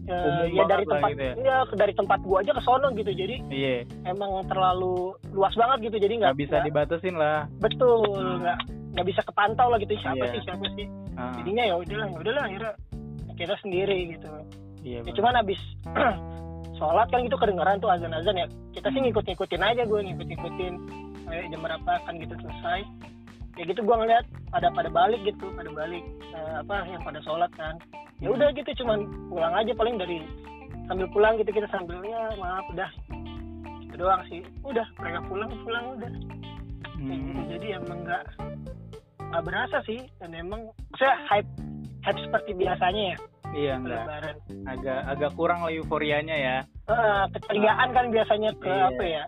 Umum ya banget dari tempat gitu ya. ya dari tempat gue aja ke sono gitu jadi iya emang terlalu luas banget gitu jadi nggak bisa dibatasin lah betul nggak nggak bisa kepantau lah gitu siapa Iya. sih siapa sih Ah, jadinya ya udahlah ya udahlah akhirnya kita sendiri gitu. Iya ya, cuman habis sholat kan gitu kedengeran tuh azan-azan ya. Kita sih ngikut-ngikutin aja gue ngikut-ngikutin. Kayak jam berapa kan gitu selesai. Ya gitu gue ngeliat pada pada balik gitu pada balik eh, apa yang pada sholat kan. Ya udah gitu cuman pulang aja paling dari sambil pulang gitu kita sambil ya maaf udah. Itu doang sih. Udah mereka pulang pulang udah. Gitu Hmm. jadi emang nggak nggak berasa sih dan emang saya hype hype seperti biasanya ya iya enggak. lebaran. Agak agak kurang lah euforianya ya. Eh, keceriaan kan biasanya ke Iya. apa ya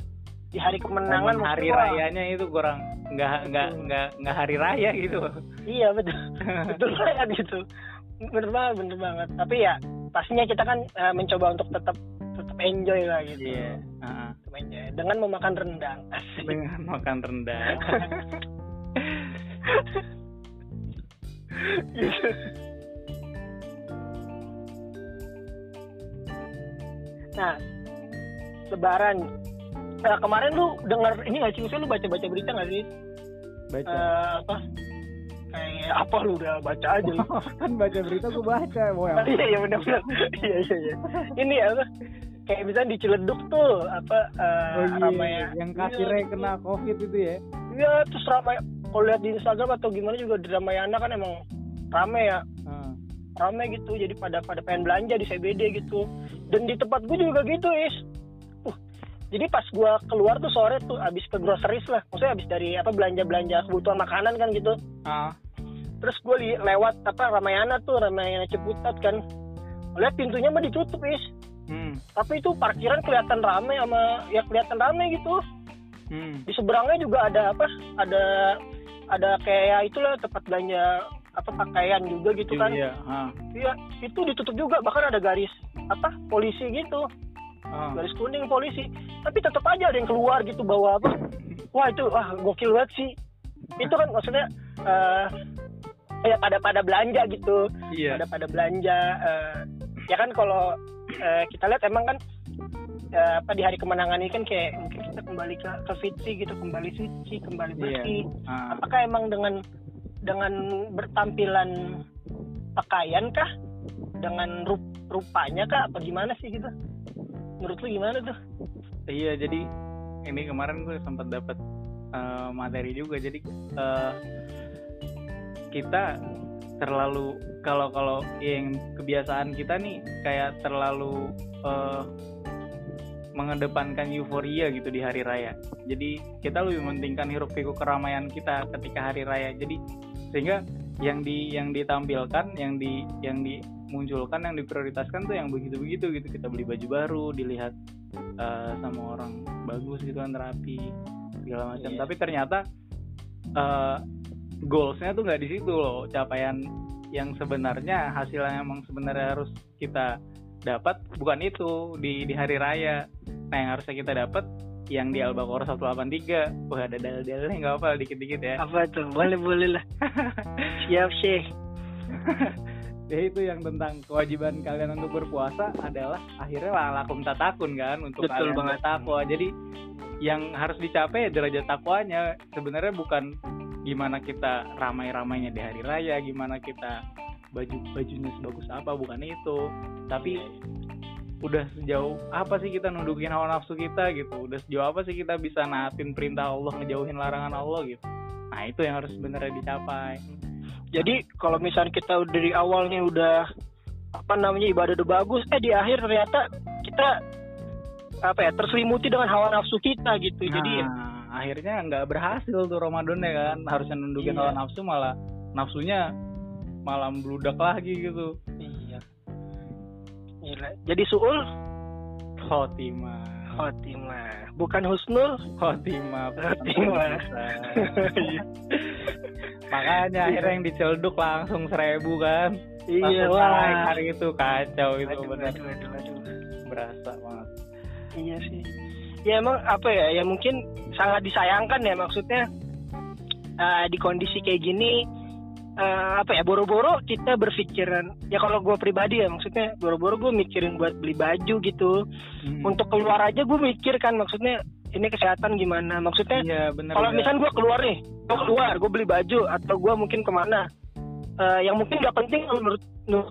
di hari kemenangan Momen hari wah, rayanya itu kurang nggak nggak Betul. nggak nggak hari raya gitu. Iya betul. Betul banget gitu. Bener banget bener banget. Tapi ya pastinya kita kan eh, mencoba untuk tetap tetap enjoy lah gitu. Iya Tetap enjoy. dengan memakan rendang. Asik. dengan makan rendang. Gitu. Nah lebaran. Nah, kemarin lu dengar ini nggak sih? Misalnya lu baca-baca berita nggak sih? Baca. Eh, apa? Kayak apa lu udah baca aja? Lu kan baca berita gue baca. Iya iya benar benar iya iya iya. Ini apa? Kayak misalnya di Ciledug tuh apa uh, Oh iya, ramai yang kasirnya Iya, kena covid itu ya. Iya, terus ramai kalau lihat di Instagram atau gimana juga di Ramayana kan emang rame ya. Rame gitu jadi pada pada pengen belanja di CBD gitu. Dan di tempat gue juga gitu is. Uh, jadi pas gue keluar tuh sore tuh abis ke groceries lah. Maksudnya abis dari apa belanja belanja kebutuhan makanan kan gitu. Ah. terus gue li- lewat apa Ramayana tuh Ramayana Ciputat kan. Lihat pintunya mah ditutup is. Hmm. tapi itu parkiran kelihatan rame sama ya kelihatan rame gitu. Hmm. di seberangnya juga ada apa ada ada kayak itulah tempat belanja apa pakaian juga gitu kan Iya. Iya itu ditutup juga bahkan ada garis apa polisi gitu Ah. garis kuning polisi tapi tetap aja ada yang keluar gitu bawa apa wah itu wah gokil banget sih itu kan maksudnya eh ya pada pada belanja gitu Iya. pada pada belanja eh, ya kan kalau eh, kita lihat emang kan eh, apa di hari kemenangan ini kan kayak mungkin kita kembali ke ke fitri gitu kembali suci kembali bersih Ah. apakah emang dengan dengan bertampilan pakaian kah dengan rup, rupanya kah apa gimana sih gitu menurut lu gimana tuh Iya, jadi ini kemarin gue sempat dapat eh, materi juga. Jadi eh, kita terlalu kalau kalau yang kebiasaan kita nih kayak terlalu eh, mengedepankan euforia gitu di hari raya. Jadi kita lebih mementingkan hiruk pikuk keramaian kita ketika hari raya. Jadi sehingga yang di yang ditampilkan, yang di yang dimunculkan, yang diprioritaskan tuh yang begitu-begitu gitu. Kita beli baju baru, dilihat eh, sama orang bagus gitu kan rapi segala macam. Iya. Tapi ternyata eh, goalsnya tuh nggak di situ loh. Capaian yang sebenarnya hasilnya emang sebenarnya harus kita dapat bukan itu di di hari raya. Nah yang harusnya kita dapat yang di Al-Baqarah 183 Wah ada dalil-dalilnya nggak apa dikit-dikit ya. Apa tuh? Boleh boleh lah. Siap sih Ya itu yang tentang kewajiban kalian untuk berpuasa adalah akhirnya lalakum tatakun kan untuk Betul kalian banget. bertakwa. Jadi yang harus dicapai derajat takwanya sebenarnya bukan gimana kita ramai-ramainya di hari raya, gimana kita baju bajunya sebagus apa bukan itu, tapi udah sejauh apa sih kita nundukin hawa nafsu kita gitu, udah sejauh apa sih kita bisa naatin perintah Allah, ngejauhin larangan Allah gitu. Nah itu yang harus sebenarnya dicapai. jadi kalau misalnya kita dari awal nih udah apa namanya ibadah udah bagus eh di akhir ternyata kita apa ya terselimuti dengan hawa nafsu kita gitu jadi Nah, akhirnya nggak berhasil tuh Ramadannya kan harusnya nundukin Iya. hawa nafsu malah nafsunya malah bludak lagi gitu iya Gila. jadi suul khotimah khotimah bukan husnul khotimah Khotimah. Iya. makanya akhirnya yang dicelduk langsung seribu kan iya naik hari itu kacau itu Aduh, bener aduh, aduh, aduh. berasa banget Iya sih. Ya emang apa ya? Ya mungkin sangat disayangkan ya maksudnya eh, di kondisi kayak gini eh, apa ya? Boro-boro kita berpikiran. Ya kalau gue pribadi ya maksudnya boro-boro gue mikirin buat beli baju gitu. Hmm. Untuk keluar aja gue mikir kan maksudnya ini kesehatan gimana? Maksudnya iya bener kalau misalnya gue keluar nih, gue keluar, gue beli baju atau gue mungkin ke mana? Eh, yang mungkin gak penting menurut, menurut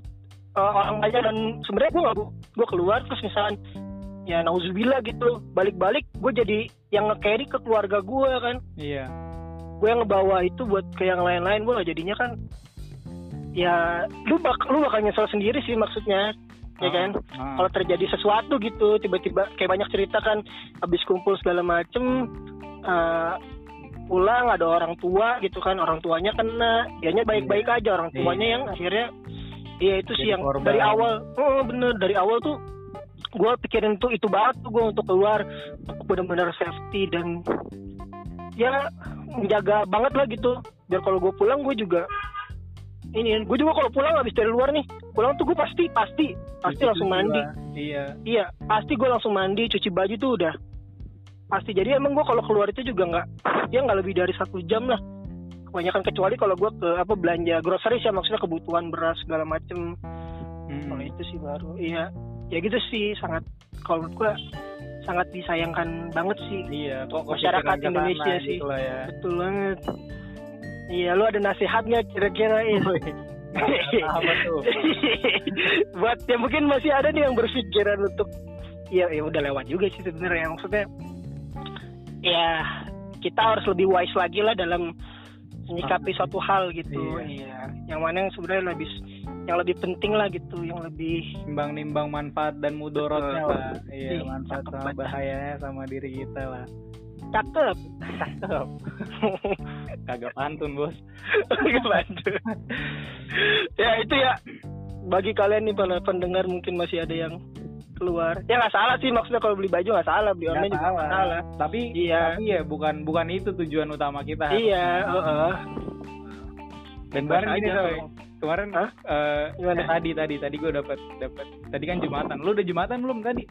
eh, orang banyak dan sebenarnya gue gak gue keluar terus misalnya ya nauzubillah gitu balik-balik gue jadi yang nge-carry ke keluarga gue kan iya gue yang ngebawa itu buat ke yang lain-lain gue jadinya kan. Ya lu bak lu bakal nyesel sendiri sih maksudnya ya kan? Ah, kalau terjadi sesuatu gitu tiba-tiba kayak banyak cerita kan habis kumpul segala macem eh, pulang ada orang tua gitu kan orang tuanya kena dianya baik-baik aja orang tuanya Iya. yang akhirnya iya itu sih yang korban. dari awal. Oh bener dari awal tuh gue pikirin tuh itu banget tuh gue untuk keluar untuk benar-benar safety dan ya menjaga banget lah gitu. Biar kalau gue pulang gue juga ini gue juga kalau pulang habis dari luar nih. Pulang tuh gue pasti pasti pasti cuci langsung mandi. lah. iya. Iya pasti gue langsung mandi cuci baju tuh udah pasti. Jadi emang gue kalau keluar itu juga nggak ya nggak lebih dari satu jam lah. Kebanyakan kecuali kalau gue ke apa belanja groceries ya maksudnya kebutuhan beras segala macem. Hmm. kalau itu sih baru iya. Ya gitu sih sangat. Kalau menurut gue sangat disayangkan banget sih. Iya kok Masyarakat Indonesia sih. gitu ya. Betul banget. Iya lu ada nasihatnya kira-kira Is? apa tuh? Buat ya mungkin masih ada nih yang berpikiran untuk ya ya udah lewat juga sih sebenarnya. Maksudnya ya kita harus lebih wise lagi lah dalam menyikapi suatu hal gitu. Iya. Yang mana yang sebenarnya lebih yang lebih penting lah gitu yang lebih nimbang-nimbang manfaat dan mudorotnya Betul. lah. Iya Ih, manfaat sama bahayanya sama diri kita lah. Cakep. Cakep. Kagak pantun bos. Nggak bantu. ya itu ya. Bagi kalian nih para pendengar mungkin masih ada yang keluar. Ya nggak salah sih maksudnya kalau beli baju nggak salah beli online juga nggak salah. tapi Iya. tapi ya bukan bukan itu tujuan utama kita. Iya heeh. dan Bebas kemarin gini aja. coy kemarin Hah? eh, Gimana? tadi tadi tadi gue dapat dapat tadi kan jumatan. Lu udah jumatan belum tadi?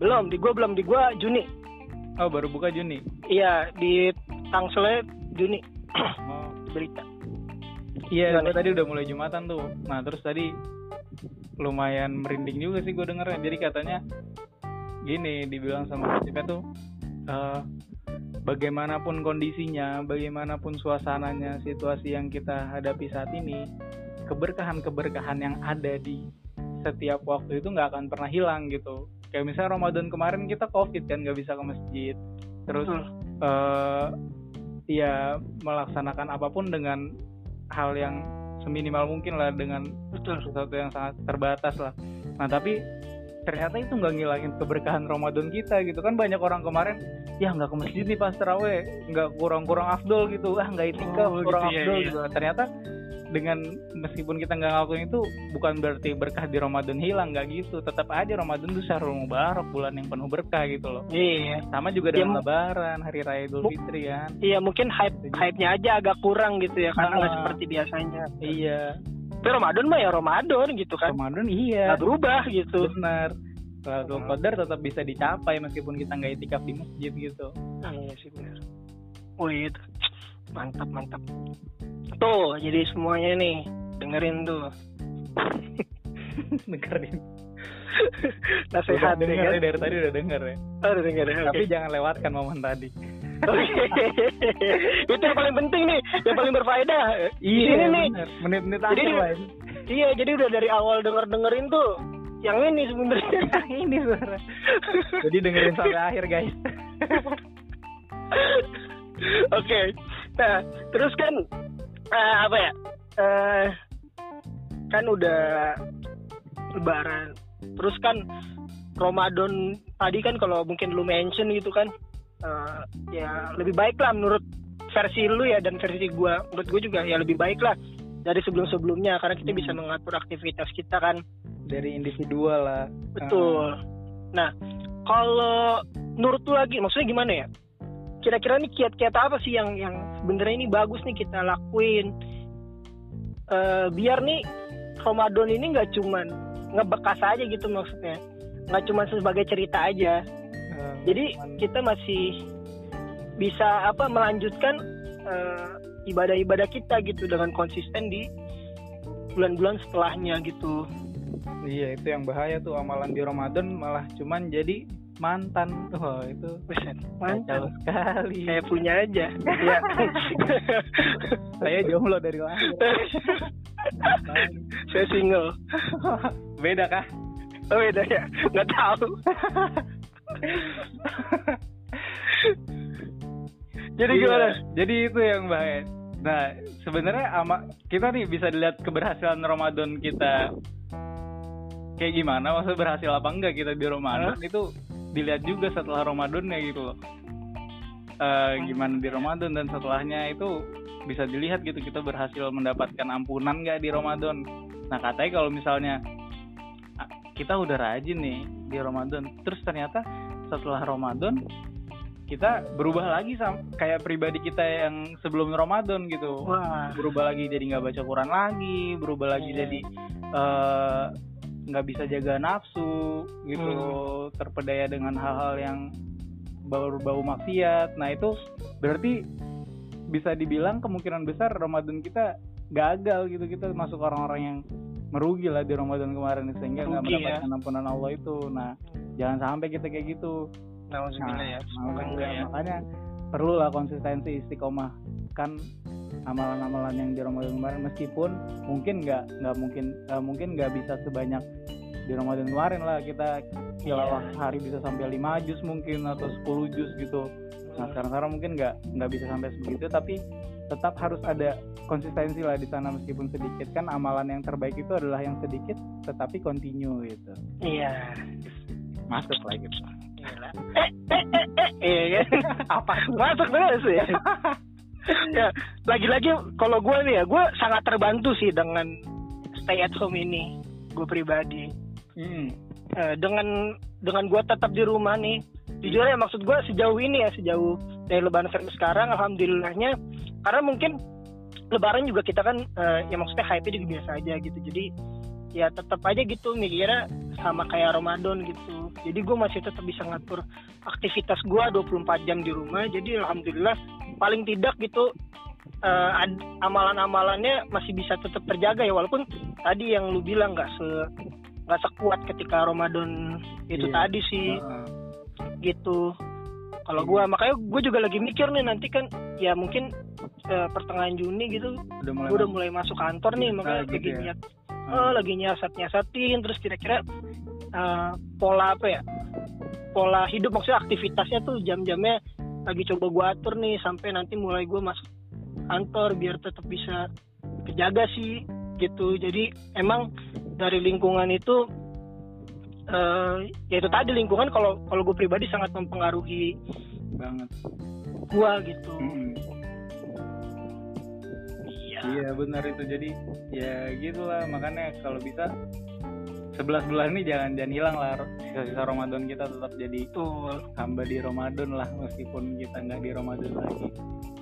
Belum di gua belum di gua Juni. Oh baru buka Juni? Iya di Tangsel Juni. Oh. berita. Iya gue tadi udah mulai jumatan tuh. Nah terus tadi lumayan merinding juga sih gue dengernya. Jadi katanya gini dibilang sama kita tuh eh, bagaimanapun kondisinya bagaimanapun suasananya situasi yang kita hadapi saat ini keberkahan-keberkahan yang ada di setiap waktu itu nggak akan pernah hilang gitu kayak misalnya Ramadan kemarin kita covid kan nggak bisa ke masjid terus Betul. eh ya melaksanakan apa pun dengan hal yang seminimal mungkin lah dengan betul sesuatu yang sangat terbatas lah. Nah tapi ternyata itu nggak ngilangin keberkahan Ramadan kita gitu kan banyak orang kemarin ya nggak ke masjid nih pas terawih nggak kurang-kurang afdol gitu ah nggak itikaf Oh, kurang gitu ya, afdol iya. gitu. Ternyata dengan meskipun kita nggak ngelakuin itu bukan berarti berkah di Ramadan hilang nggak gitu. Tetap aja Ramadan itu syahrul mubarak bulan yang penuh berkah gitu loh. Iya. Sama juga Ya, dengan Lebaran hari raya Idul Fitri kan iya mungkin hype hype-nya aja agak kurang gitu ya karena nggak Ah. seperti biasanya. Iya. Tapi Ramadan mah ya Ramadan gitu kan. Ramadan iya. Nggak berubah gitu. Benar. Lailatul Qadar tetap bisa dicapai meskipun kita nggak itikaf di masjid gitu. Ah, iya sih benar. Wih, itu. Mantap mantap. Tuh, jadi semuanya nih dengerin tuh dengerin nasihat Udah ya denger kan. ya, dari tadi udah denger ya Oh, udah denger ya. tapi jangan lewatkan momen tadi Oke. itu yang paling penting nih, yang paling berfaedah. Di sini nih. menit-menit Jadi akhir di- lah ini Iya, jadi udah dari awal denger dengerin tuh yang ini sebenarnya. ini suara jadi dengerin sampai akhir guys Oke. Nah, terus kan eh, apa ya? Eh kan udah lebaran. Terus kan Ramadan tadi kan kalau mungkin lu mention gitu kan eh, ya lebih baik lah menurut versi lu ya dan versi gua. Menurut gua juga ya lebih baik lah dari sebelum-sebelumnya karena kita Hmm. bisa mengatur aktivitas kita kan. dari individual lah Betul. Nah, kalau menurut lu lagi, maksudnya gimana ya? Kira-kira nih kiat-kiat apa sih yang yang sebenarnya ini bagus nih kita lakuin? Eh, biar nih Ramadan ini nggak cuman ngebekas aja gitu maksudnya, nggak cuman sebagai cerita aja. Eh, Jadi kita masih bisa apa melanjutkan eh, ibadah-ibadah kita gitu dengan konsisten di bulan-bulan setelahnya gitu. iya itu yang bahaya tuh amalan di Ramadan malah cuman jadi mantan wah itu Buset, kacau mantap. sekali Saya punya aja. Ya. saya jomblo dari lahir Saya single. beda kah Oh beda ya? Nggak tahu. Jadi Iya, gimana? Jadi itu yang bahaya. Nah, sebenarnya ama kita nih bisa dilihat keberhasilan Ramadan kita kayak gimana, maksudnya berhasil apa enggak kita di Ramadan itu dilihat juga setelah Ramadannya gitu loh. Eh, gimana di Ramadan dan setelahnya itu bisa dilihat gitu kita berhasil mendapatkan ampunan nggak di Ramadan. Nah, katanya kalau misalnya kita udah rajin nih di Ramadan, terus ternyata setelah Ramadan kita berubah lagi sama kayak pribadi kita yang sebelum Ramadan gitu Wah. berubah lagi jadi nggak baca Quran lagi berubah lagi Iya. jadi eh, nggak bisa jaga nafsu gitu Hmm. terpedaya dengan hal-hal yang bau-bau maksiat nah itu berarti bisa dibilang kemungkinan besar Ramadan kita gagal gitu kita masuk orang-orang yang merugi lah di Ramadan kemarin sehingga nggak Merugi, ya. mendapatkan ampunan Allah itu nah jangan sampai kita kayak gitu Nauzubillah ya. Semoga makanya, enggak ya. makanya perlulah konsistensi istiqomah kan amalan-amalan yang di Ramadan kemarin meskipun mungkin nggak nggak mungkin eh, mungkin nggak bisa sebanyak di Ramadan kemarin lah kita tilawah Iya. sehari bisa sampai 5 juz mungkin atau 10 juz gitu nah sekarang sekarang mungkin nggak nggak bisa sampai sebegitu tapi tetap harus ada konsistensi lah di sana meskipun sedikit kan amalan yang terbaik itu adalah yang sedikit tetapi continue gitu Iya. masuk lah gitu. Eh, eh, eh, eh, iya kan? apa Masuk terus ya. ya, lagi-lagi kalau gue nih ya, gue sangat terbantu sih dengan stay at home ini, gue pribadi. hmm. Eh, dengan dengan gue tetap di rumah nih, jujur ya maksud gue sejauh ini ya sejauh dari lebaran sampai sekarang, alhamdulillahnya, karena mungkin lebaran juga kita kan, eh, ya maksudnya hype juga biasa aja gitu, jadi ya tetap aja gitu mikirnya sama kayak Ramadan gitu. Jadi gue masih tetap bisa ngatur aktivitas gue 24 jam di rumah. Jadi alhamdulillah paling tidak gitu ad- amalan-amalannya masih bisa tetap terjaga ya walaupun tadi yang lu bilang nggak se nggak sekuat ketika Ramadan itu Iya. tadi sih Heeh. gitu. Kalau gue makanya gue juga lagi mikir nih nanti kan ya mungkin eh, pertengahan Juni gitu udah mulai gue udah mulai masuk kantor nih makanya gitu lagi ya. niat eh, lagi nyiasat nyiasatin terus kira-kira eh, pola apa ya pola hidup maksudnya aktivitasnya tuh jam-jamnya lagi coba gue atur nih sampai nanti mulai gue masuk kantor biar tetap bisa kejaga sih gitu. Jadi emang dari lingkungan itu eh ya itu tadi lingkungan kalau kalau gue pribadi sangat mempengaruhi banget. gue gitu. Iya. Iya benar itu. Jadi ya gitulah. Makanya kalau bisa 11 bulan ini jangan jangan hilang lah sisa-sisa Ramadan kita tetap jadi betul hamba di Ramadan lah meskipun kita nggak di Ramadan lagi.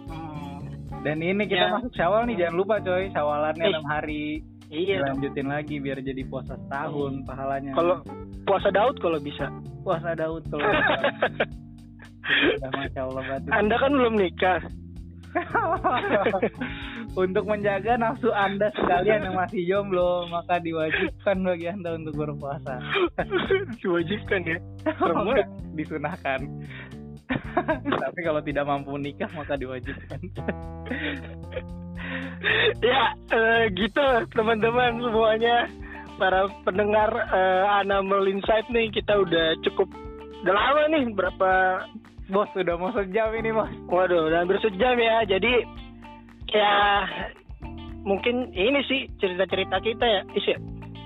Hmm, Dan ini kita Ya. masuk Syawal nih jangan lupa coy Syawalannya Eh. enam hari iya dong. dilanjutin lagi biar jadi puasa setahun pahalanya. Kalau puasa Daud kalau bisa. puasa Daud kalau masya Allah banget. Anda kan belum nikah. untuk menjaga nafsu anda sekalian yang masih jomblo maka diwajibkan bagi anda untuk berpuasa Diwajibkan ya. Banget. disunahkan tapi kalau tidak mampu nikah maka diwajibkan ya eh, gitu teman-teman semuanya para pendengar eh, Anamel Insight nih kita udah cukup udah lama nih berapa bos sudah mau sejam ini bos. Waduh udah hampir sejam ya. Jadi ya mungkin ini sih cerita-cerita kita ya. Is ya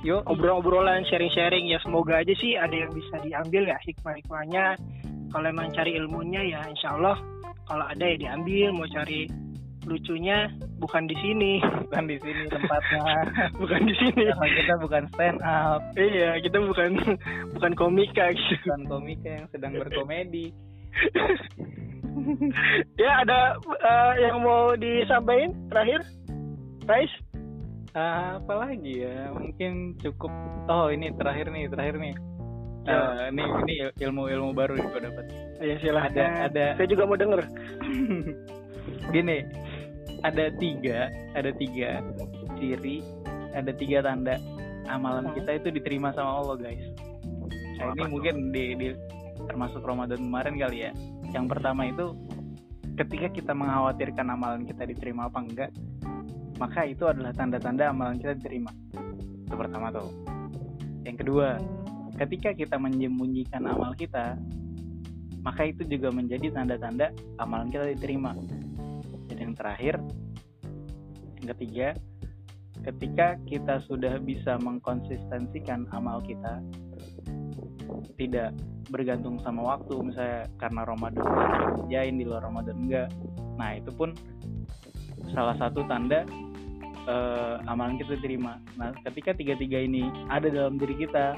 yuk obrolan-obrolan sharing-sharing. Ya semoga aja sih ada yang bisa diambil ya hikmah-hikmahnya. Kalau emang cari ilmunya ya insya Allah kalau ada ya diambil. Mau cari lucunya bukan di sini. Bukan di sini tempatnya. Bukan di sini. Karena kita bukan stand up. Iya kita bukan bukan komika gitu. Bukan komika yang sedang berkomedi ya ada eh, yang mau disampaikan terakhir? Rais? Ah, apa lagi ya? Mungkin cukup oh ini terakhir nih terakhir nih. Ya. Eh, ini ini ilmu-ilmu baru yang gue dapat. Ya silahkan. Ada- ada- saya juga mau denger. Gini ada tiga ada tiga ciri ada tiga tanda amalan Hmm. kita itu diterima sama Allah guys. Nah, ini mungkin di, di termasuk Ramadan kemarin kali ya. Yang pertama itu ketika kita mengkhawatirkan amalan kita diterima apa enggak maka itu adalah tanda-tanda amalan kita diterima. Itu pertama tuh. Yang kedua ketika kita menyembunyikan amal kita maka itu juga menjadi tanda-tanda amalan kita diterima. Dan yang terakhir yang ketiga ketika kita sudah bisa mengkonsistensikan amal kita tidak bergantung sama waktu misalnya karena Ramadan kita kerjain di luar Ramadan enggak. Nah itu pun salah satu tanda eh, amalan kita diterima. Nah ketika tiga-tiga ini ada dalam diri kita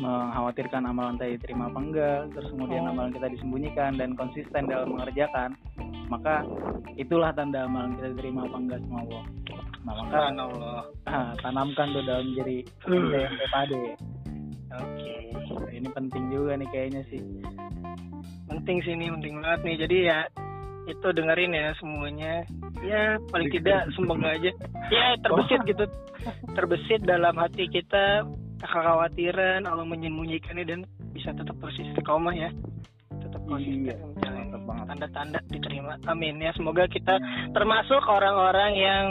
mengkhawatirkan amalan tadi diterima apa enggak terus kemudian Oh. amalan kita disembunyikan dan konsisten dalam mengerjakan maka itulah tanda amalan kita diterima apa enggak sama Allah. Nah maka Subhanallah. ah, tanamkan tuh dalam diri ente yang pade oke. Ini penting juga nih kayaknya sih. Penting sih ini penting banget nih. Jadi ya itu dengerin ya semuanya. Ya paling tidak semoga aja. Ya terbesit gitu. Terbesit dalam hati kita kekhawatiran Allah menyembunyikannya dan bisa tetap terus istiqomah ya. Tetap konsisten. Iya, mantap banget. tanda-tanda diterima. Amin ya. Semoga kita termasuk orang-orang yang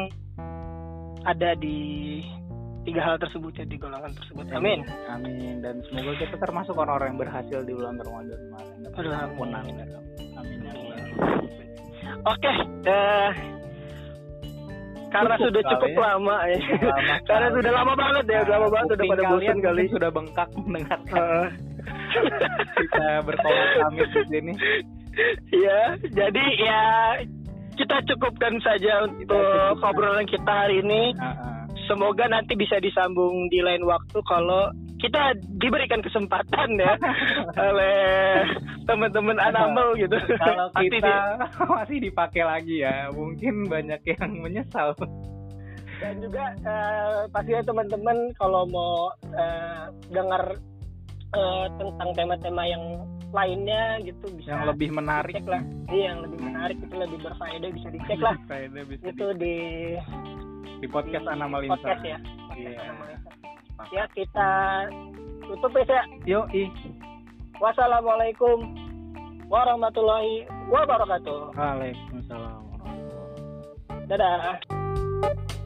ada di tiga hal tersebut ya di golongan tersebut amin Amin. Dan semoga kita termasuk orang-orang yang berhasil di bulan Ramadan kemarin. Amin. Ampunan. Amin. ya Allah. oke eh, karena Cukup sudah cukup ya. lama ya Lama karena kali. sudah lama banget ya udah lama banget udah Kuping pada bosan kali sudah bengkak mendengarkan Eh, kita berkomit di sini. Iya, jadi ya kita cukupkan saja untuk cukupkan. obrolan kita hari ini. Heeh. Semoga nanti bisa disambung di lain waktu kalau kita diberikan kesempatan ya oleh teman-teman Anamel gitu. Kalau kita masih dipakai lagi ya, mungkin banyak yang menyesal. dan juga eh, pastinya teman-teman kalau mau eh, dengar eh, tentang tema-tema yang lainnya gitu bisa Yang lebih menarik lah. Iya, yang lebih menarik itu lebih berfaedah bisa dicek lah. Bisa itu di, di podcast Anamal Insan. podcast ya. Iya. Ya kita tutup ya. Yo, ih. Wassalamualaikum warahmatullahi wabarakatuh. Waalaikumsalam. Dadah.